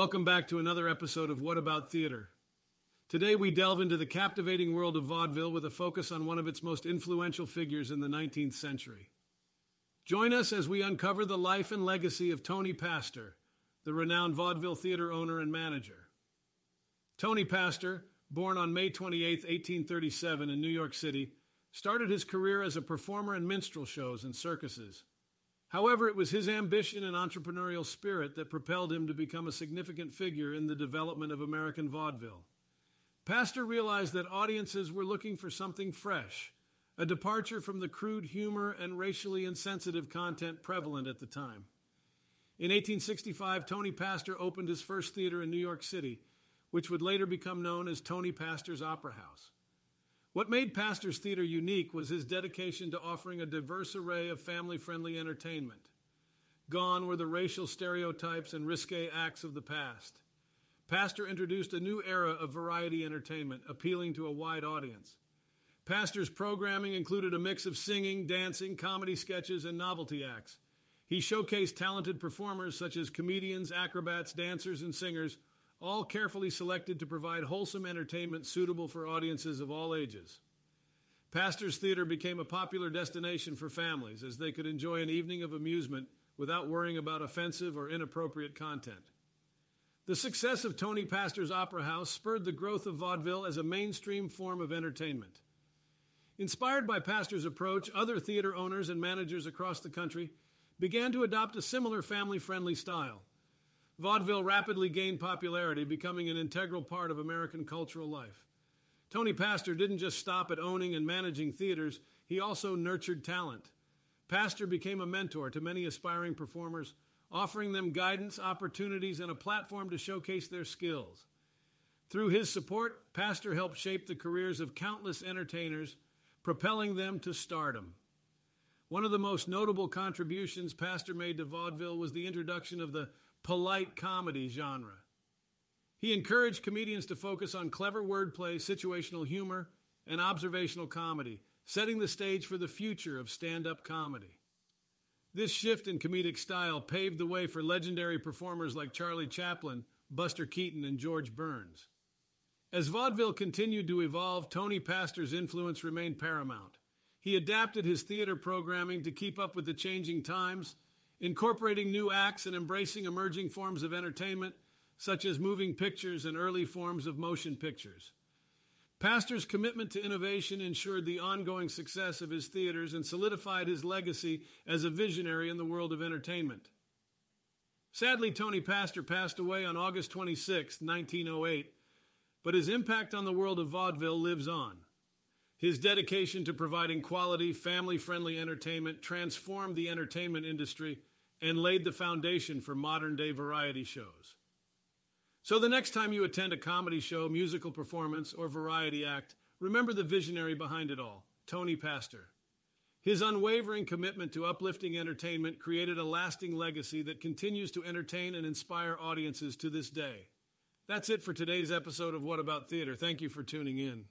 Welcome back to another episode of What About Theater. Today we delve into the captivating world of vaudeville with a focus on one of its most influential figures in the 19th century. Join us as we uncover the life and legacy of Tony Pastor, the renowned vaudeville theater owner and manager. Tony Pastor, born on May 28, 1837, in New York City, started his career as a performer in minstrel shows and circuses. However, it was his ambition and entrepreneurial spirit that propelled him to become a significant figure in the development of American vaudeville. Pastor realized that audiences were looking for something fresh, a departure from the crude humor and racially insensitive content prevalent at the time. In 1865, Tony Pastor opened his first theater in New York City, which would later become known as Tony Pastor's Opera House. What made Pastor's Theater unique was his dedication to offering a diverse array of family friendly entertainment. Gone were the racial stereotypes and risque acts of the past. Pastor introduced a new era of variety entertainment, appealing to a wide audience. Pastor's programming included a mix of singing, dancing, comedy sketches, and novelty acts. He showcased talented performers such as comedians, acrobats, dancers, and singers all carefully selected to provide wholesome entertainment suitable for audiences of all ages. Pastor's Theater became a popular destination for families as they could enjoy an evening of amusement without worrying about offensive or inappropriate content. The success of Tony Pastor's Opera House spurred the growth of vaudeville as a mainstream form of entertainment. Inspired by Pastor's approach, other theater owners and managers across the country began to adopt a similar family friendly style. Vaudeville rapidly gained popularity, becoming an integral part of American cultural life. Tony Pastor didn't just stop at owning and managing theaters, he also nurtured talent. Pastor became a mentor to many aspiring performers, offering them guidance, opportunities, and a platform to showcase their skills. Through his support, Pastor helped shape the careers of countless entertainers, propelling them to stardom. One of the most notable contributions Pastor made to vaudeville was the introduction of the polite comedy genre. He encouraged comedians to focus on clever wordplay, situational humor, and observational comedy, setting the stage for the future of stand up comedy. This shift in comedic style paved the way for legendary performers like Charlie Chaplin, Buster Keaton, and George Burns. As vaudeville continued to evolve, Tony Pastor's influence remained paramount. He adapted his theater programming to keep up with the changing times incorporating new acts and embracing emerging forms of entertainment, such as moving pictures and early forms of motion pictures. Pastor's commitment to innovation ensured the ongoing success of his theaters and solidified his legacy as a visionary in the world of entertainment. Sadly, Tony Pastor passed away on August 26, 1908, but his impact on the world of vaudeville lives on. His dedication to providing quality, family friendly entertainment transformed the entertainment industry and laid the foundation for modern day variety shows. So, the next time you attend a comedy show, musical performance, or variety act, remember the visionary behind it all, Tony Pastor. His unwavering commitment to uplifting entertainment created a lasting legacy that continues to entertain and inspire audiences to this day. That's it for today's episode of What About Theater. Thank you for tuning in.